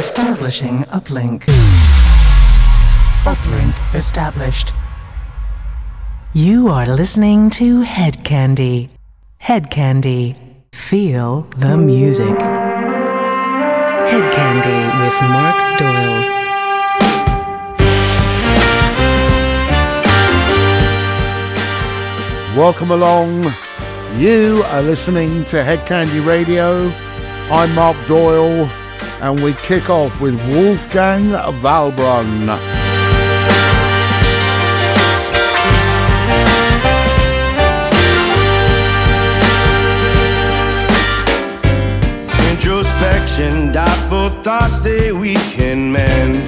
Establishing uplink. Uplink established. You are listening to Hedkandi. Head Candy. Feel the music. Hedkandi with Mark Doyle. Welcome along. You are listening to Hedkandi Radio. I'm Mark Doyle, and we kick off with Wolfgang Valbrun. Introspection, doubtful thoughts they weaken men.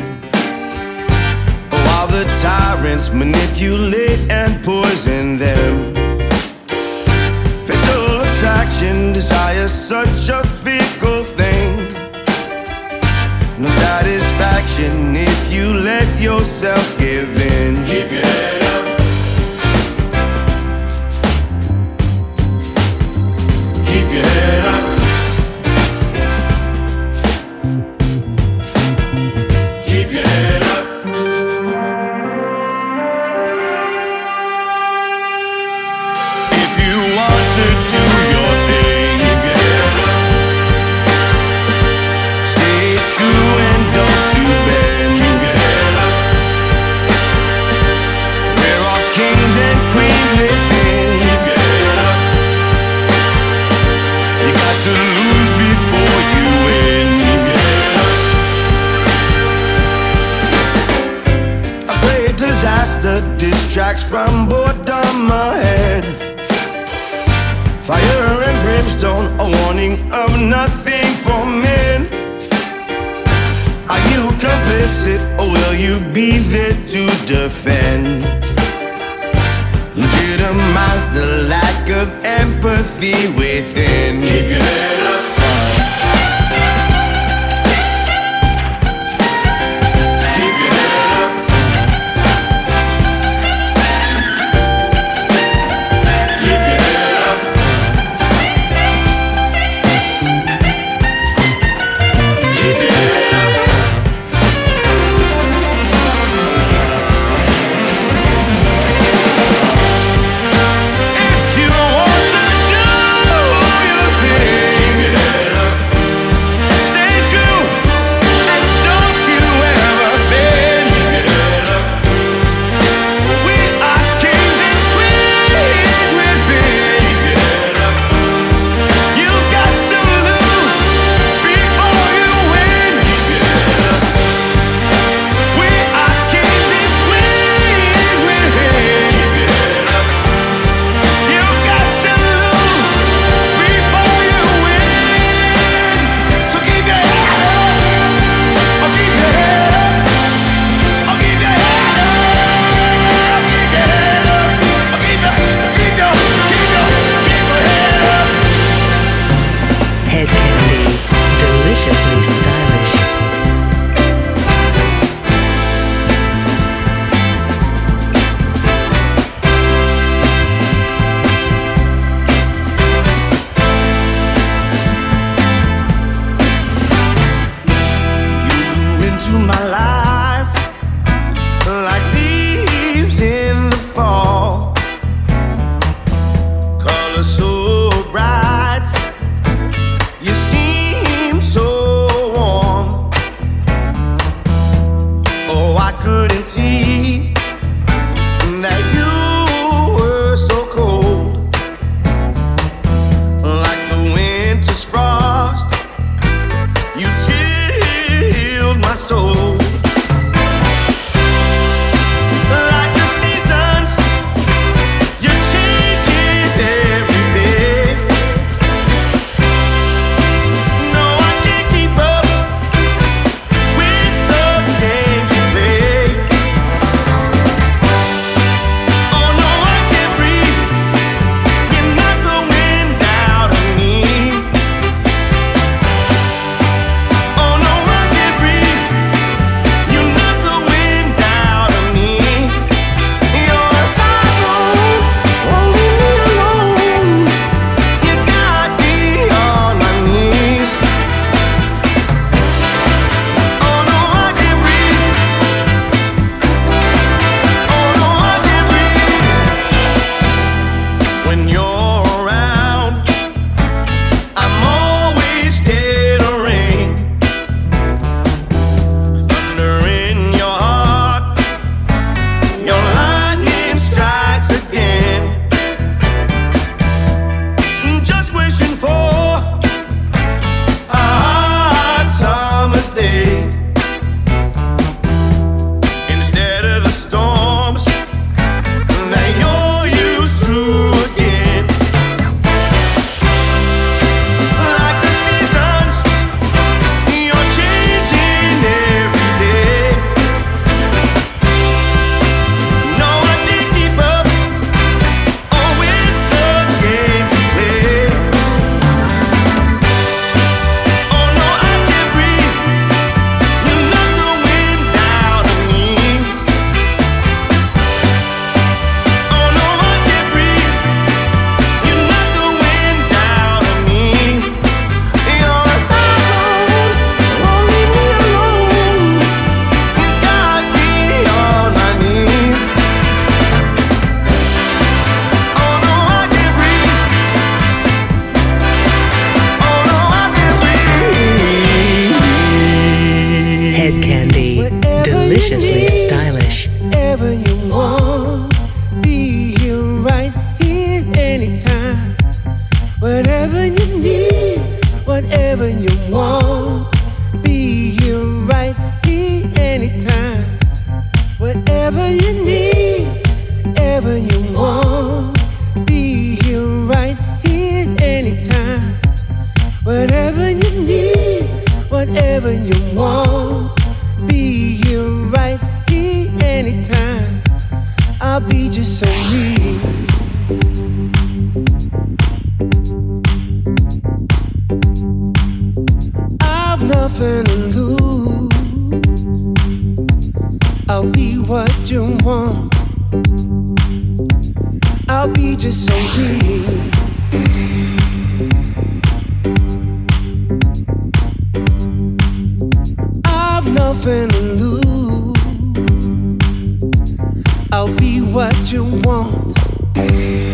While the tyrants manipulate and poison them. Fatal attraction, desire, such a fickle thing. No satisfaction if you let yourself give in. Keep your head disaster distracts from boredom ahead. Fire and brimstone, a warning of nothing for men. Are you complicit or will you be there to defend? Legitimize the lack of empathy within. Keep your head I'll be what you want.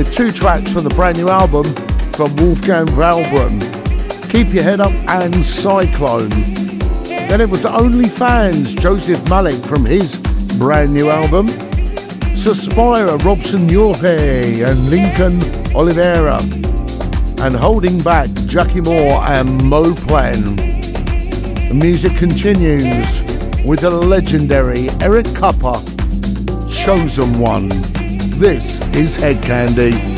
with two tracks from the brand new album from Wolfgang Valbrun, Keep Your Head Up and Cyclone. Then it was OnlyFans, Joseph Malik from his brand new album, Suspira, Robson Jorge and Lincoln Olivetti, and Holding Back, Jackie Moore and Mo Plan. The music continues with the legendary Eric Kupper, Chosen One. This is Hedkandi.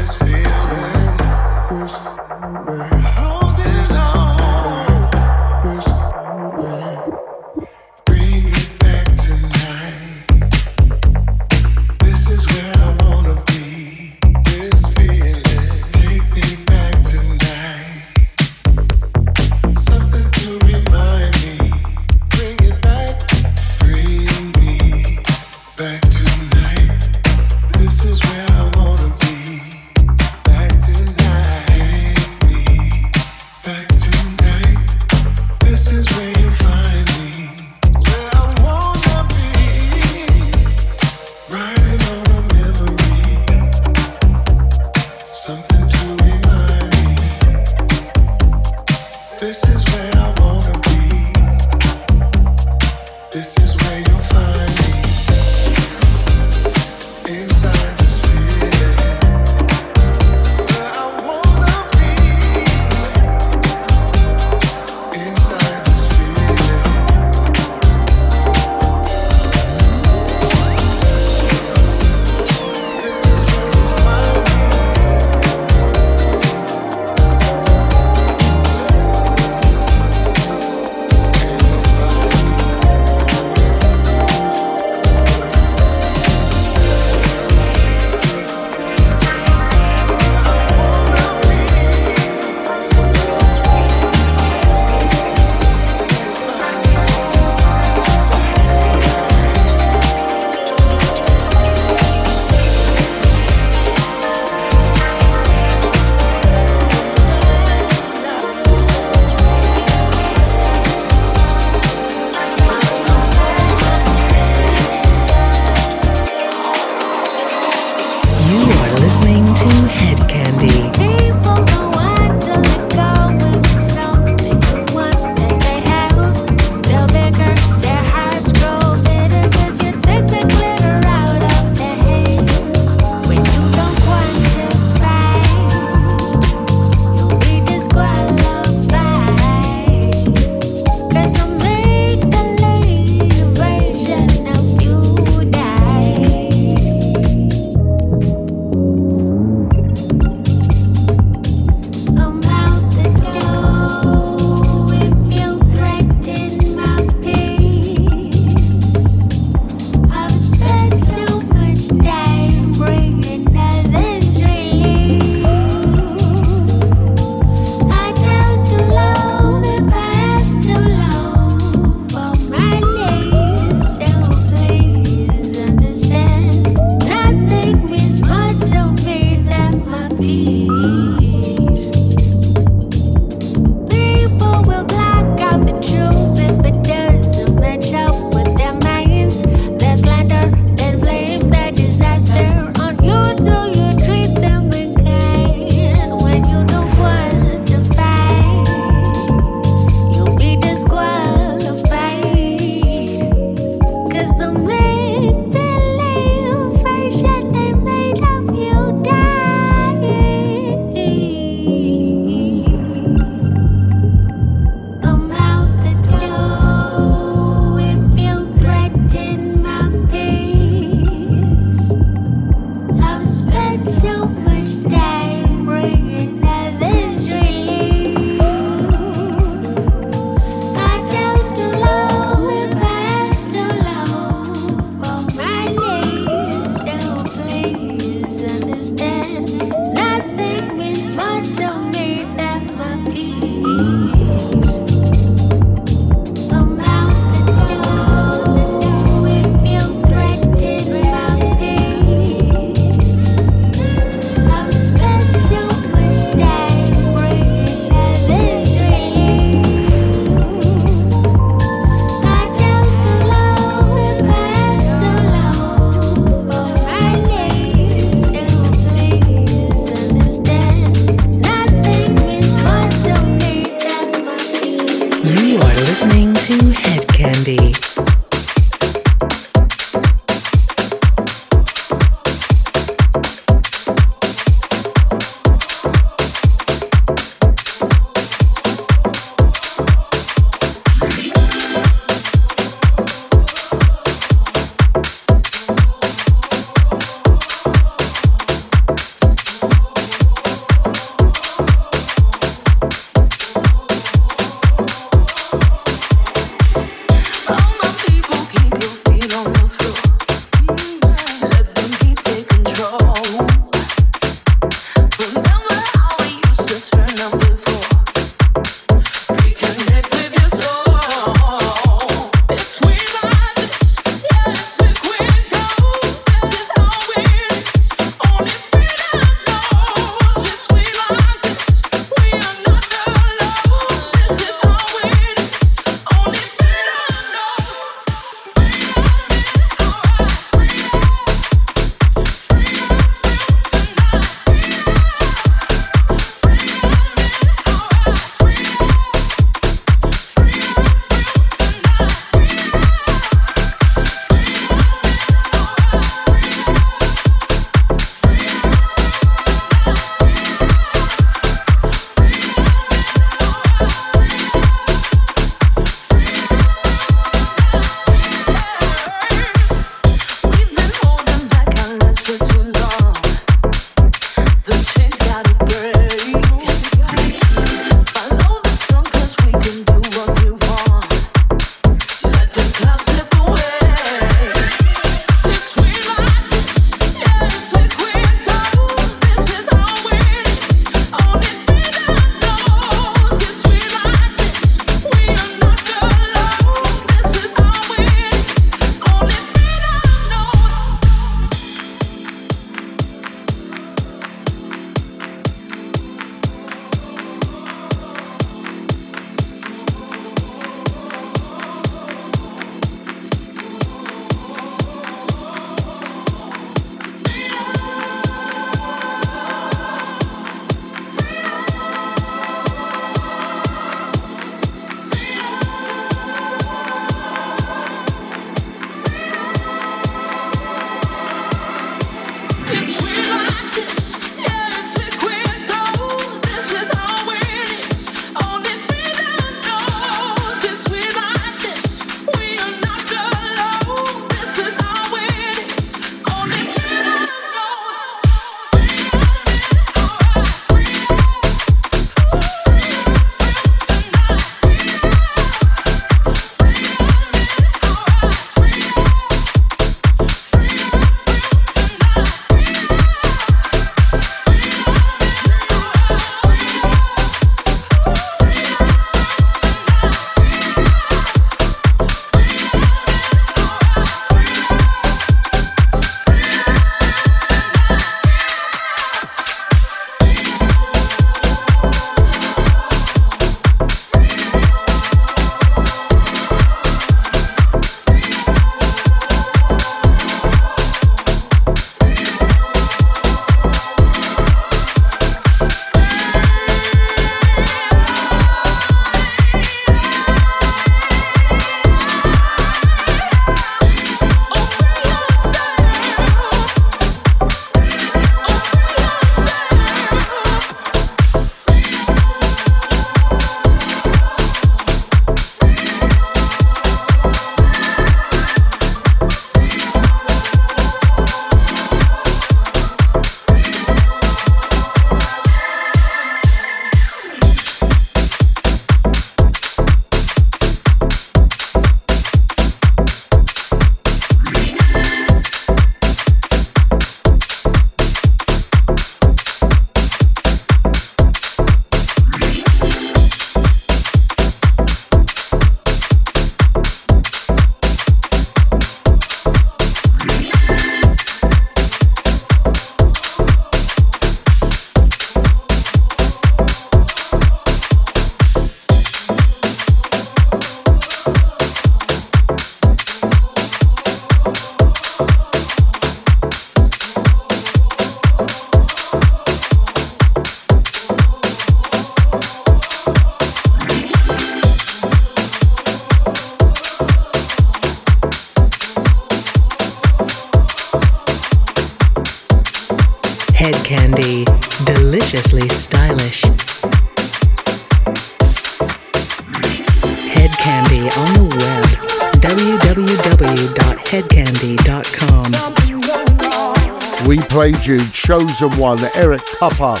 Chosen One, Eric Papa.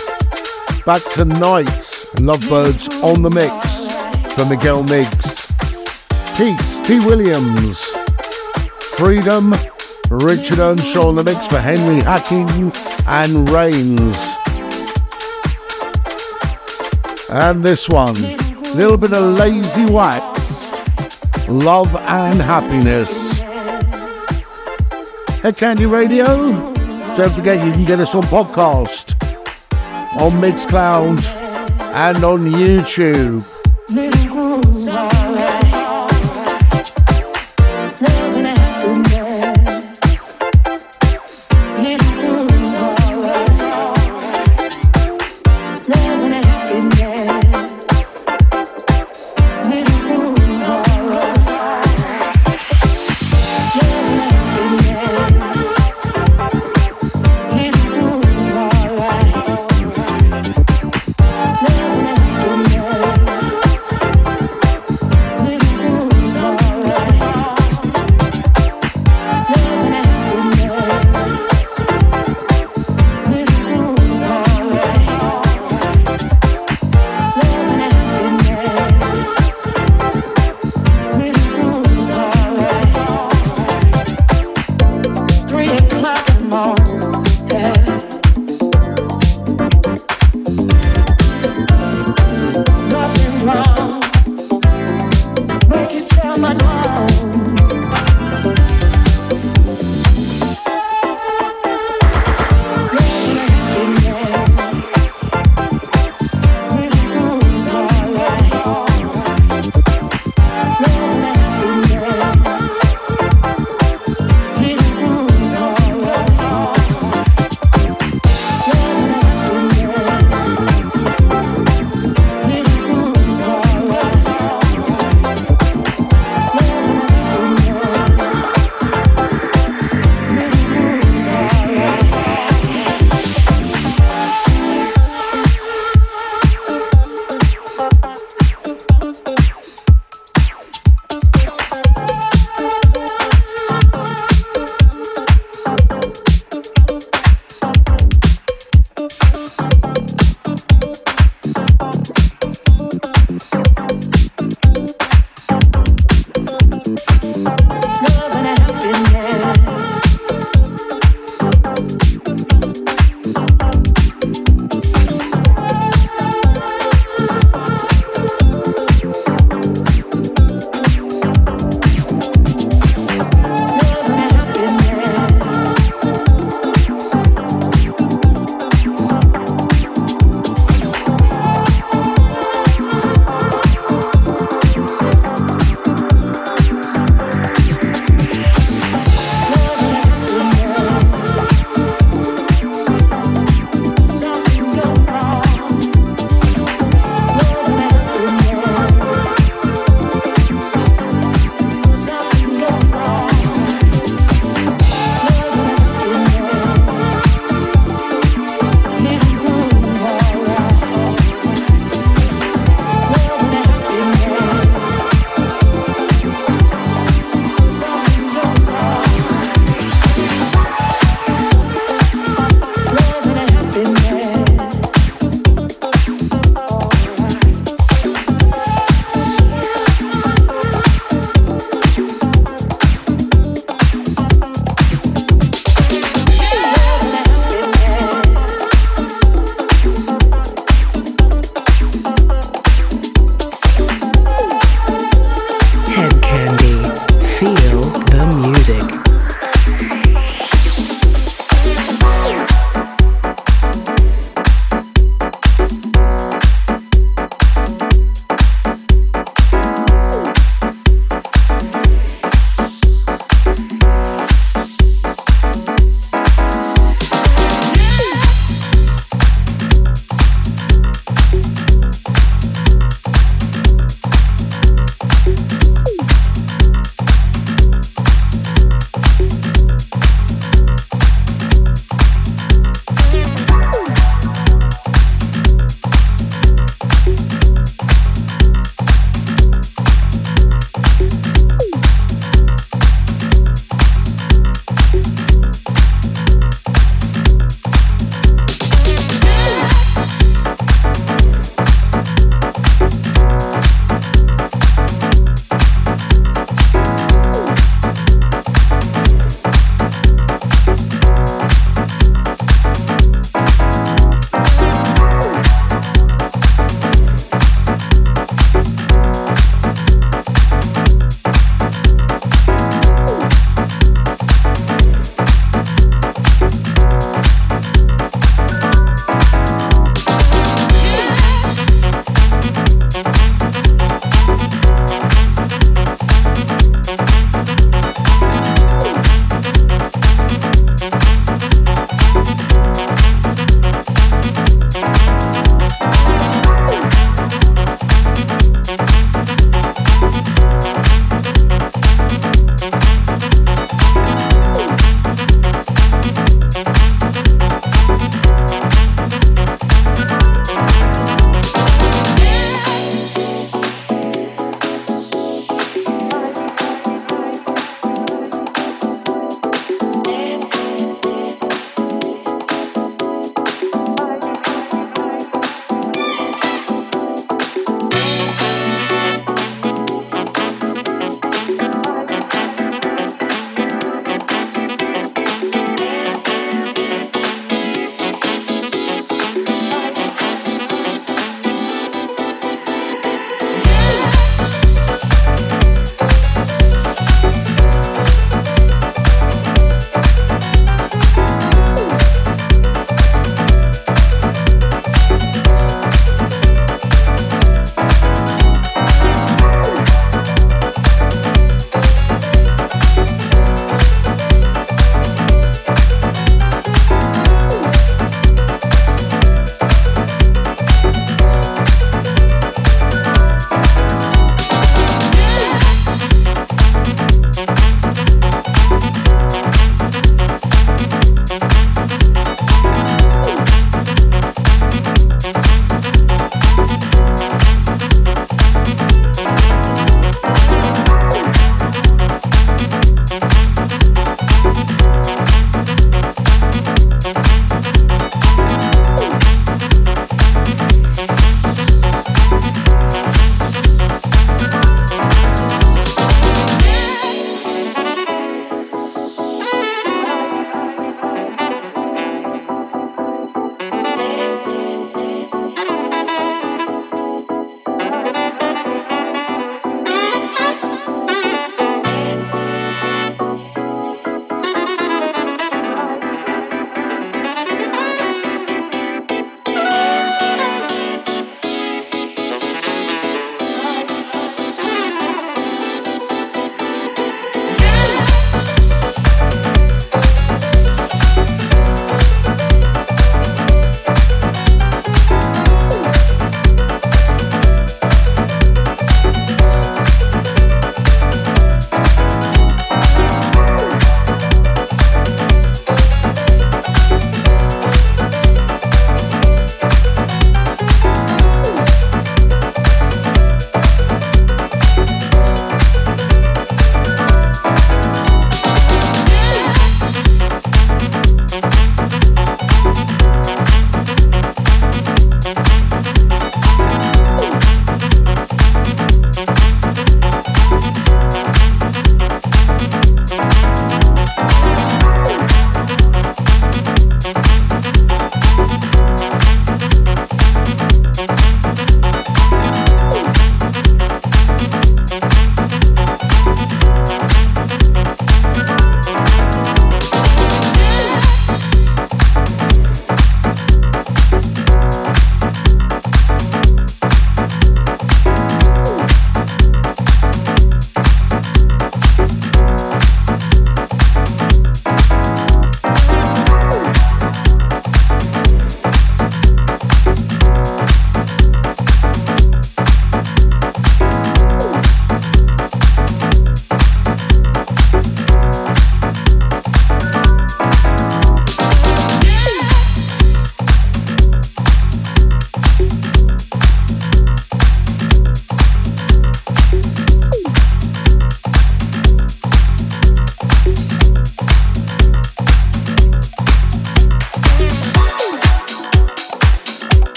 Back tonight, Lovebirds on the mix for Miguel Migs. Peace, T. Williams. Freedom, Richard Earnshaw on the mix for Henry Hacking and Rains. And this one, a little bit of lazy wax, love and happiness. Hedkandi Radio. Don't forget you can get us on podcast, on Mixcloud, and on YouTube.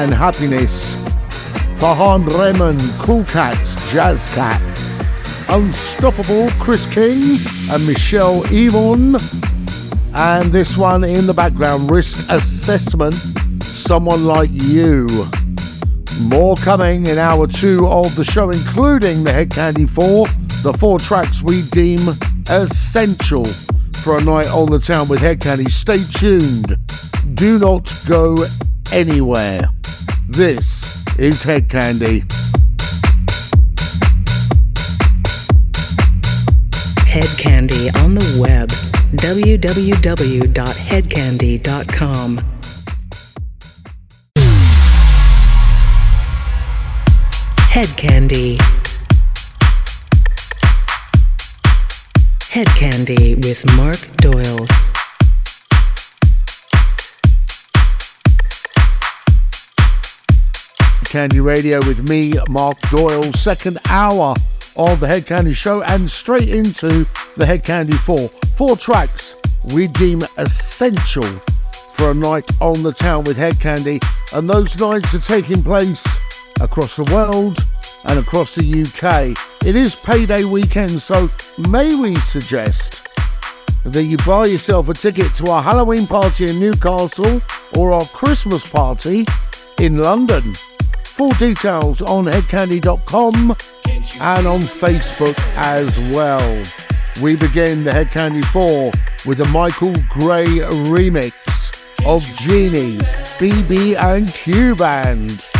And happiness for Han Raymond, Cool Cats, Jazz Cat, Unstoppable, Chris King and Michelle Yvonne. And this one in the background, Risk Assessment, Someone Like You. More coming in hour two of the show, including the Hedkandi 4, the four tracks we deem essential for a night on the town with Hedkandi. Stay tuned. Do not go anywhere. This is Hedkandi. Head Candy on the web www.hedkandi.com. Hedkandi. Head Candy with Mark Doyle. Candy Radio with me, Mark Doyle. Second hour of the Hedkandi Show and straight into the Hedkandi 4. Four tracks we deem essential for a night on the town with Hedkandi, And those nights are taking place across the world and across the UK. It is payday weekend, so may we suggest that you buy yourself a ticket to our Halloween party in Newcastle or our Christmas party in London. Full details on hedkandi.com and on Facebook as well. We begin the Hedkandi 4 with a Michael Gray remix of Genie, BB and Q Band.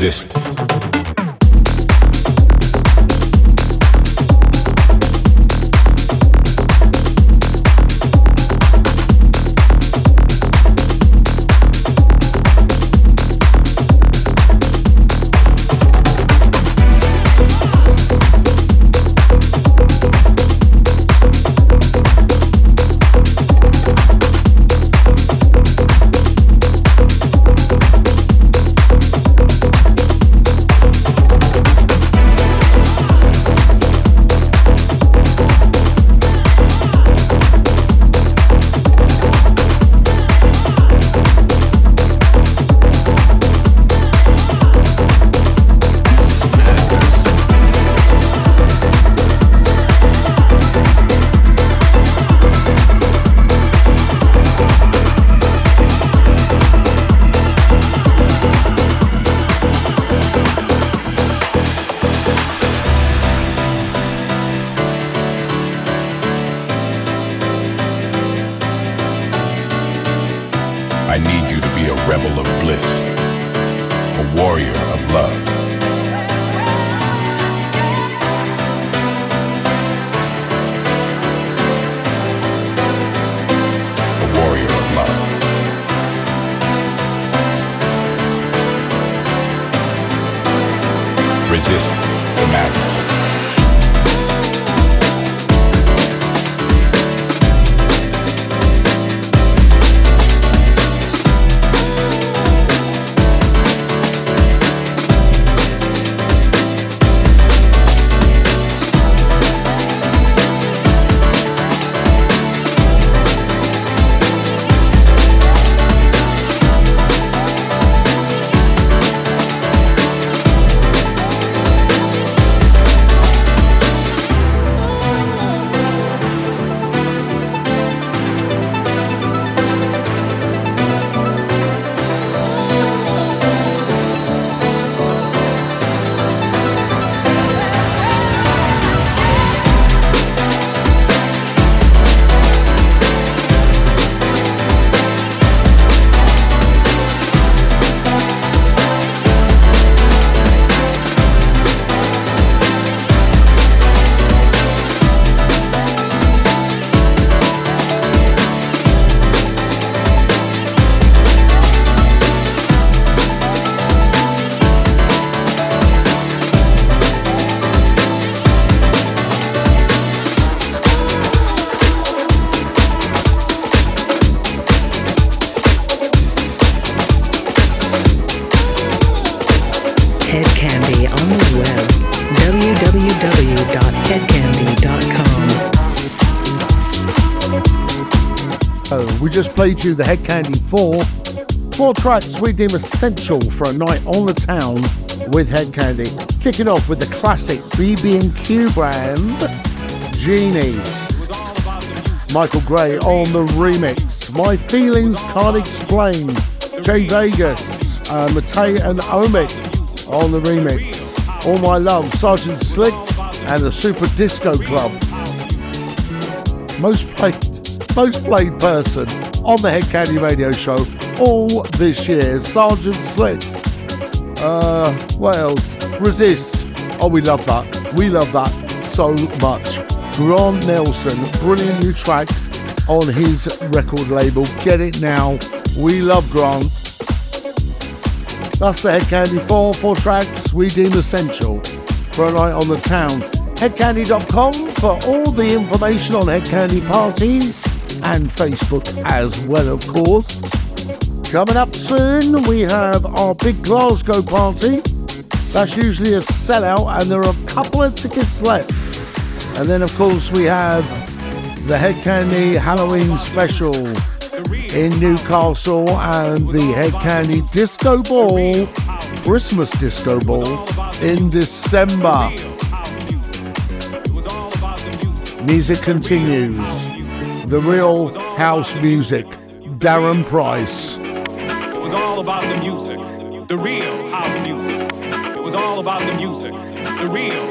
Resist. Played you the Hedkandi 4. Four tracks we deem essential for a night on the town with Hedkandi. Kicking off with the classic BB&Q Band, Genie. Michael Gray on the remix. My Feelings Can't Explain. Jay Vegas, uh, Mattei and Omich on the remix. All My Love, Sergeant Slick and the Super Disco Club. Most played, most played person on the Hedkandi Radio Show all this year. Sergeant Slick. Uh, what else? Resist. Oh, we love that. We love that. so much. Grant Nelson, brilliant new track on his record label. Get it now. We love Grant. That's the Hedkandi 4, four tracks we deem essential for a night on the town. Hedkandi.com for all the information on Hedkandi parties and Facebook as well, of course. Coming up soon, we have our big Glasgow party. That's usually a sellout, and there are a couple of tickets left. And then, of course, we have the Hedkandi Halloween special in Newcastle and the Hedkandi Disco Ball, Christmas Disco Ball in December. Music continues. The real house music. Darren Price. It was all about the music, the real house music. It was all about the music, the real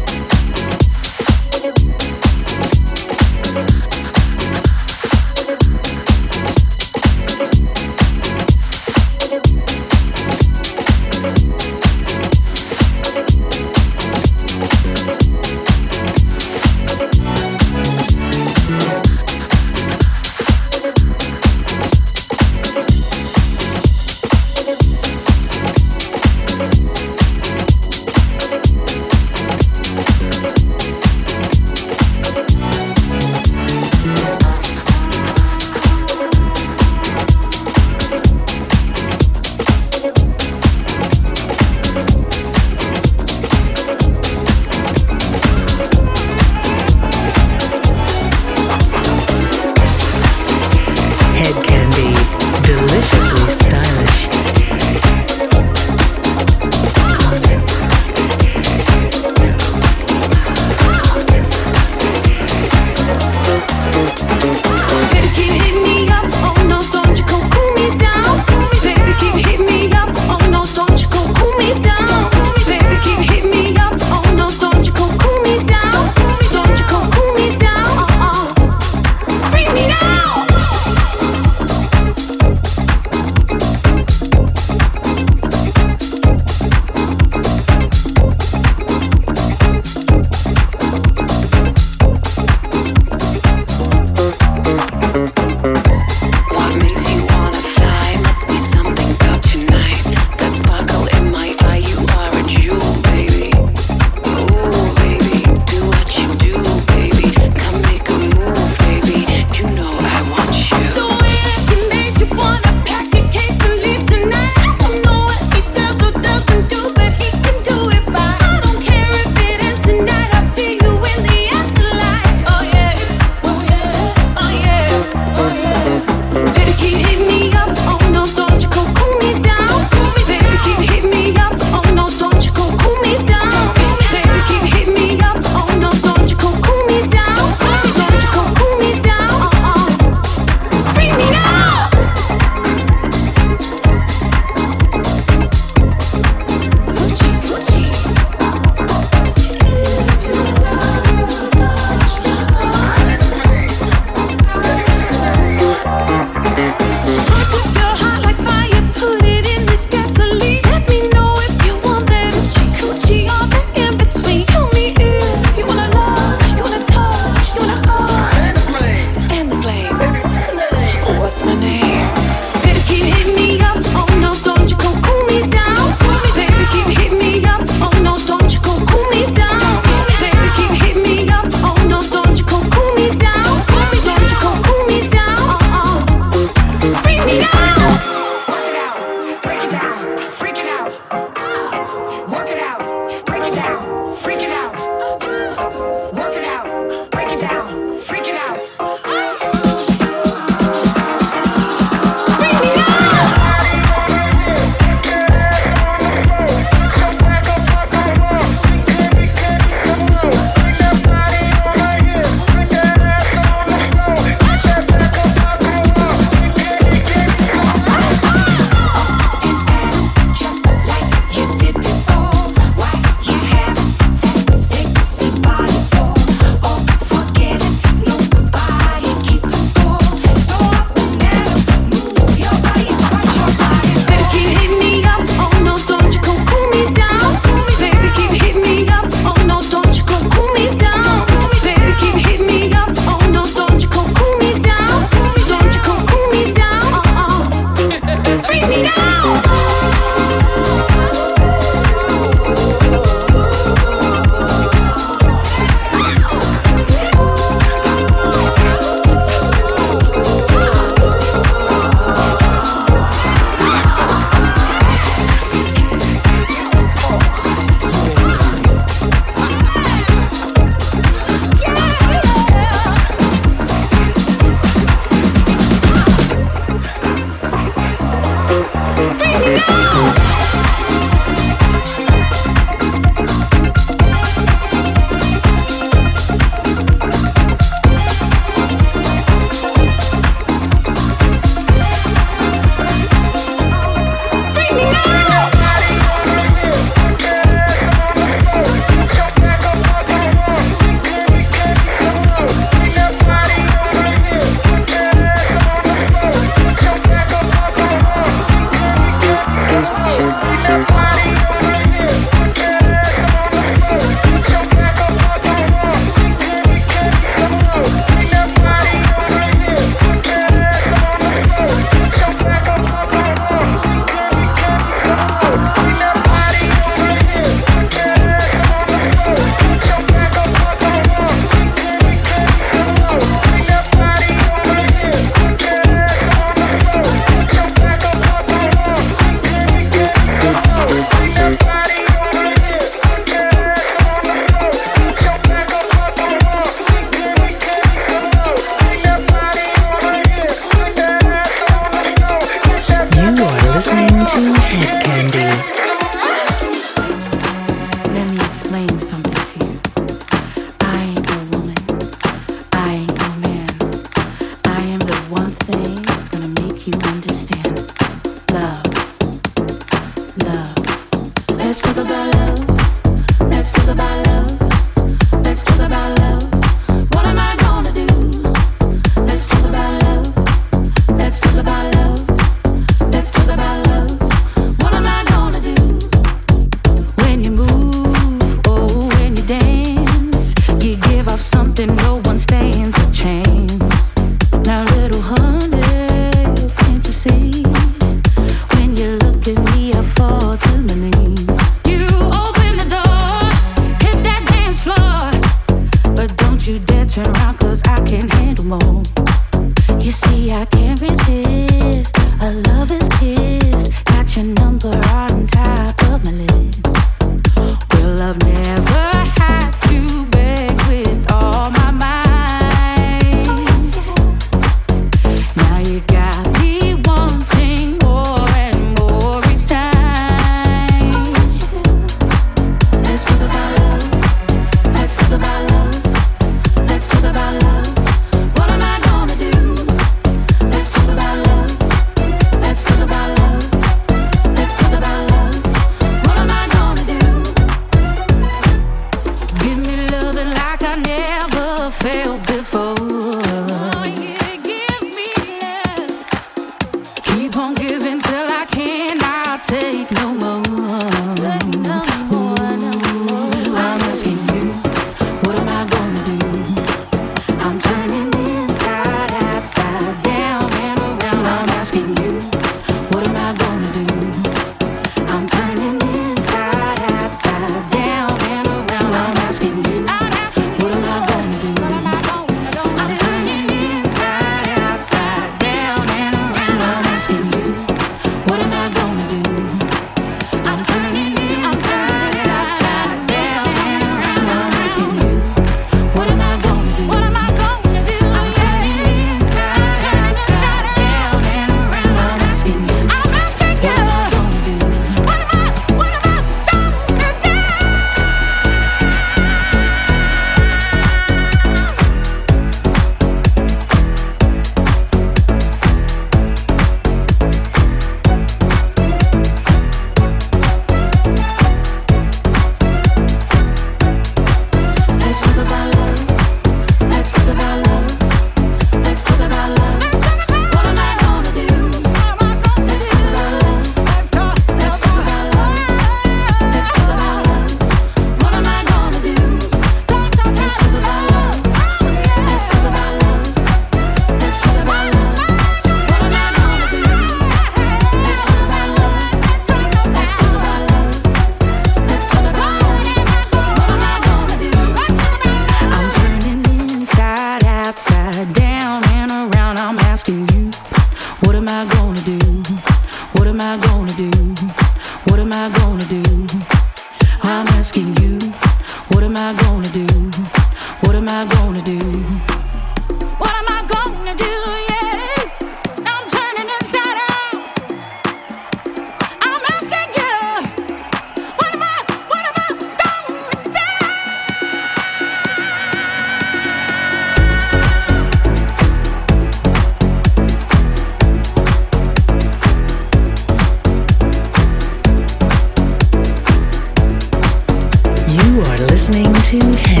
played you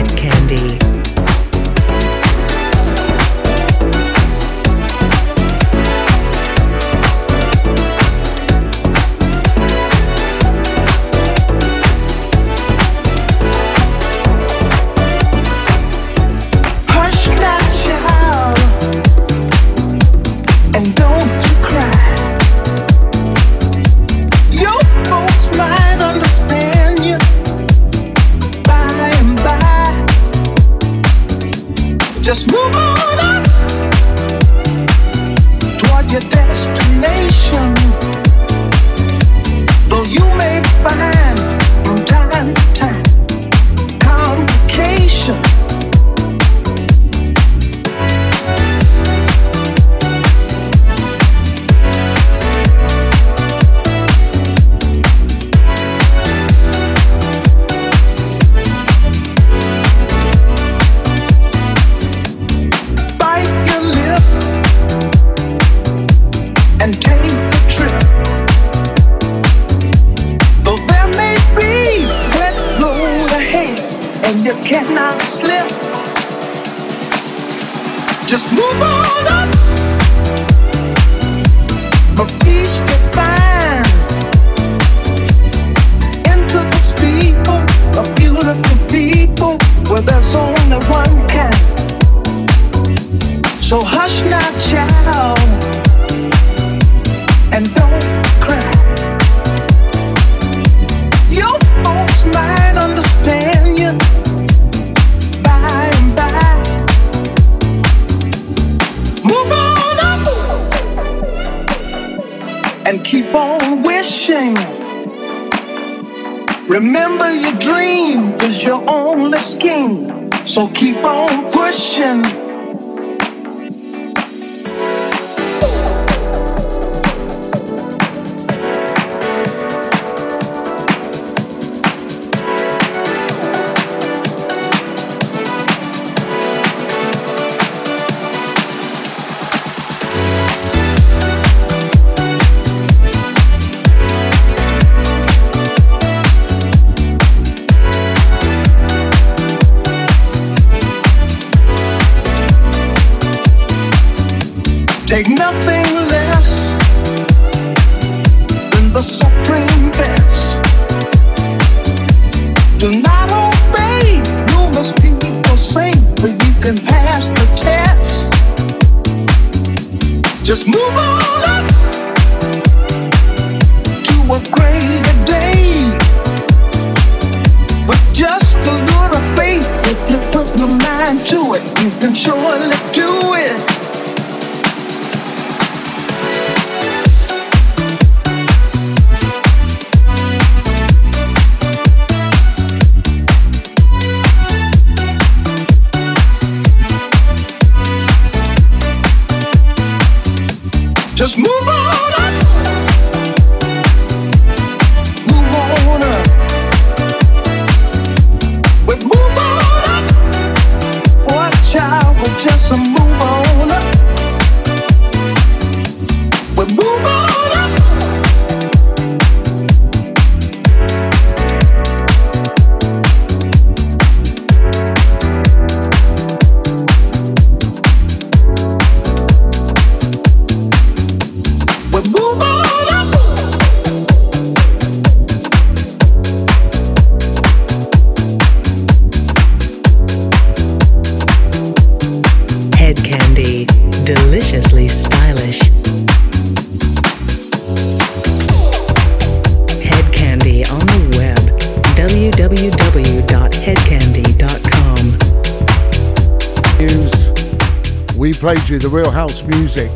real house music,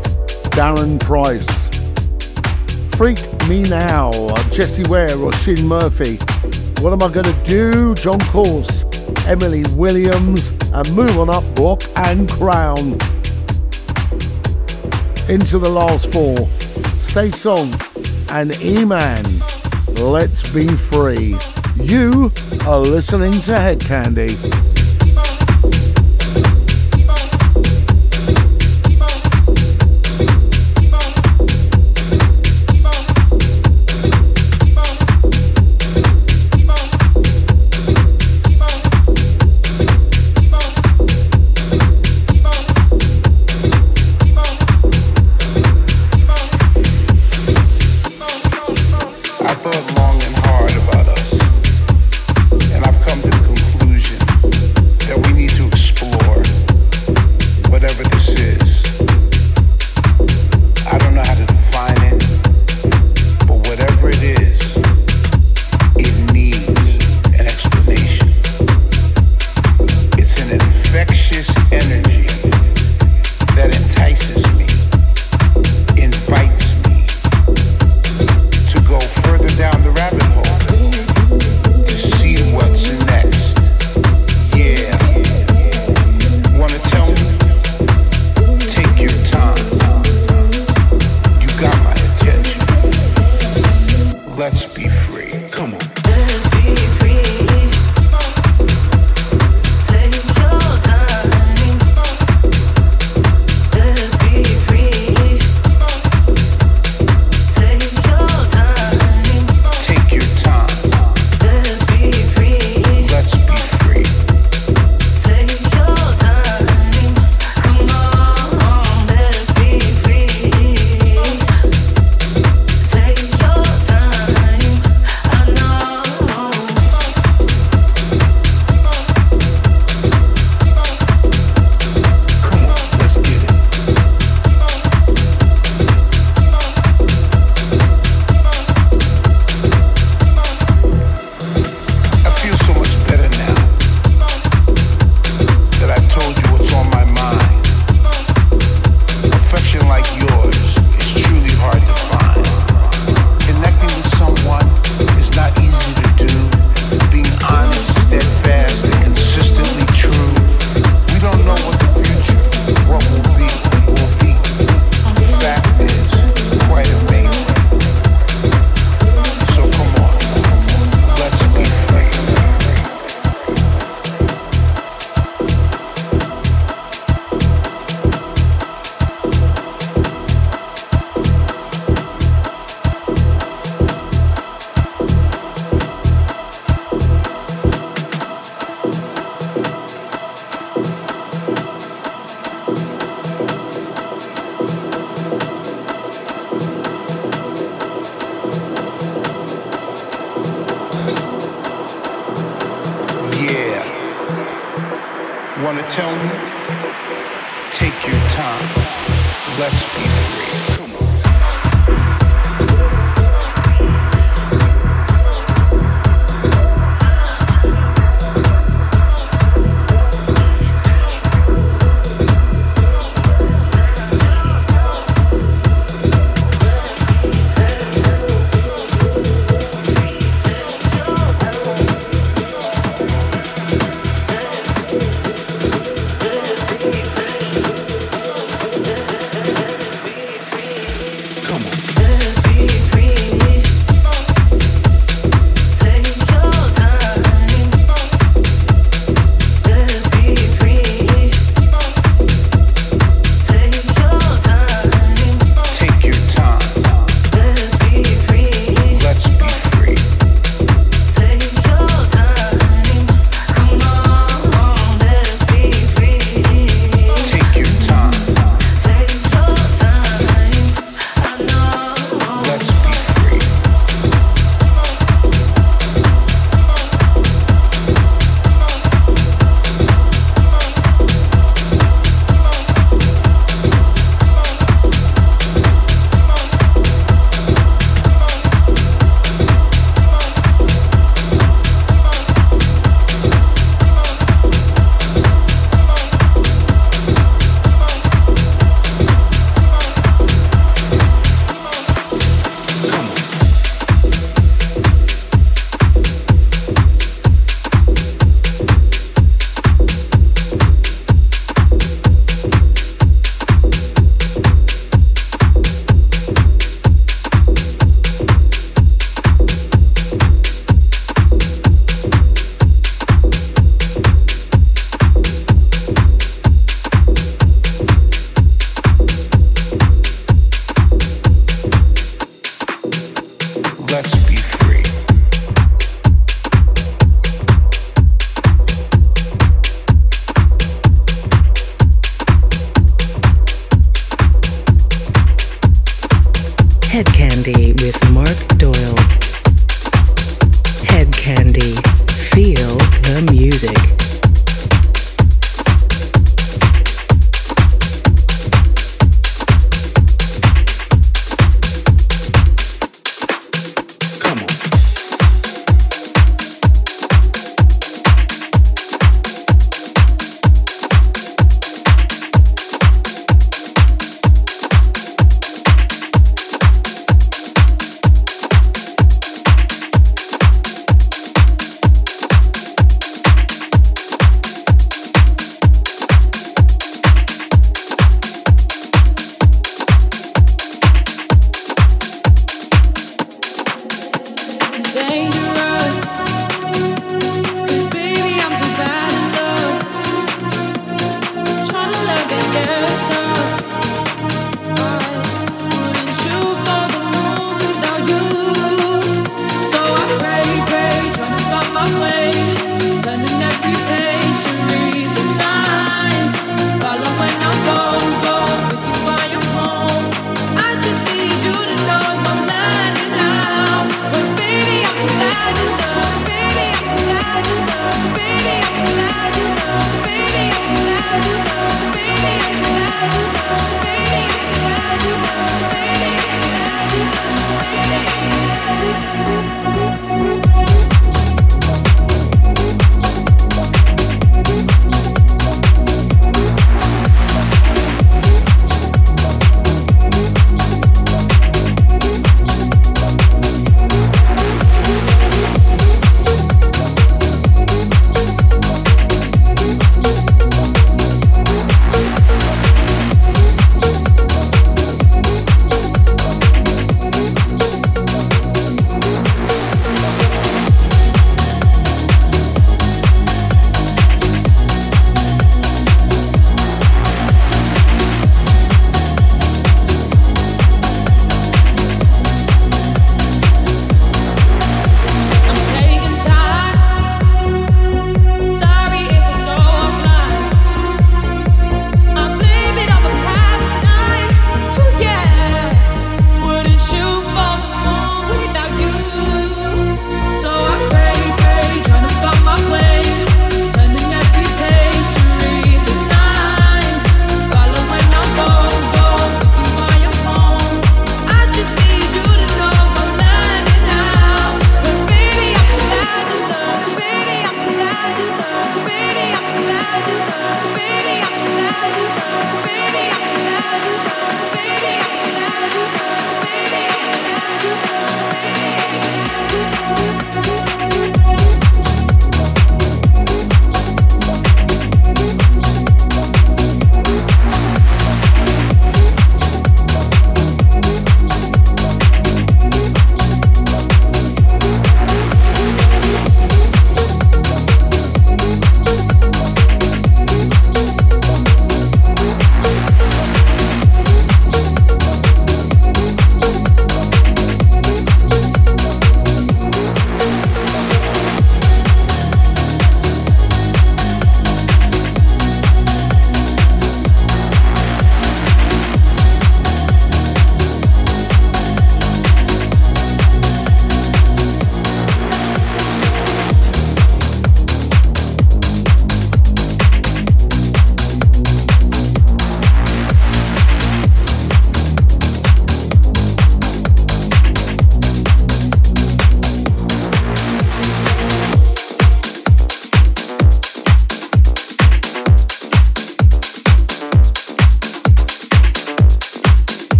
Darren Price. Freak Me Now, Jessie Ware Róisín Murphy. What am I gonna do? John Course. Emily Williams, and move on up Rock and Crown. Into the last four, Saison and E-Man, Let's Be Free. You are listening to Hedkandi.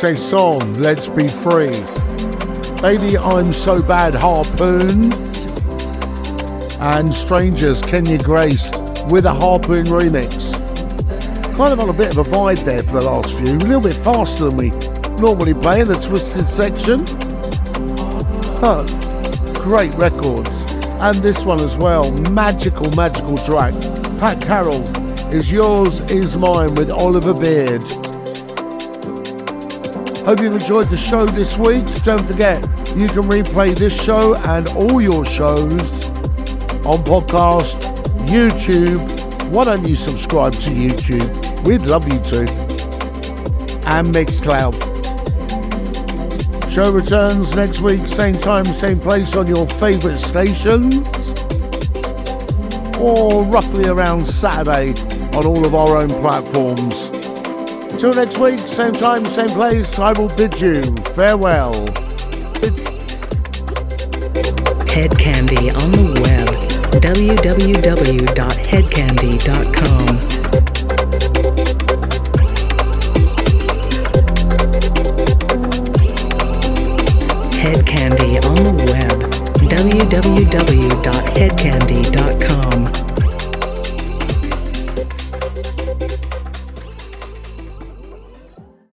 Saison, Let's Be Free. Baby, I'm So Bad, Harpoon. And Strangers, Kenya Grace with a Harpoon remix. Kind of on a bit of a vibe there for the last few, a little bit faster than we normally play in the Twisted section. Huh. Great records. And this one as well, magical, magical track. Pat Carroll is yours, is mine with Oliver Beard. Hope you've enjoyed the show this week. Don't forget, you can replay this show and all your shows on podcast, YouTube. Why don't you subscribe to YouTube? We'd love you to. And Mixcloud. Show returns next week, same time, same place on your favourite stations. Or roughly around Saturday on all of our own platforms. Till next week, same time, same place, I will bid you farewell. Hedkandi on the web www.hedkandi.com. Hedkandi on the web www.hedkandi.com.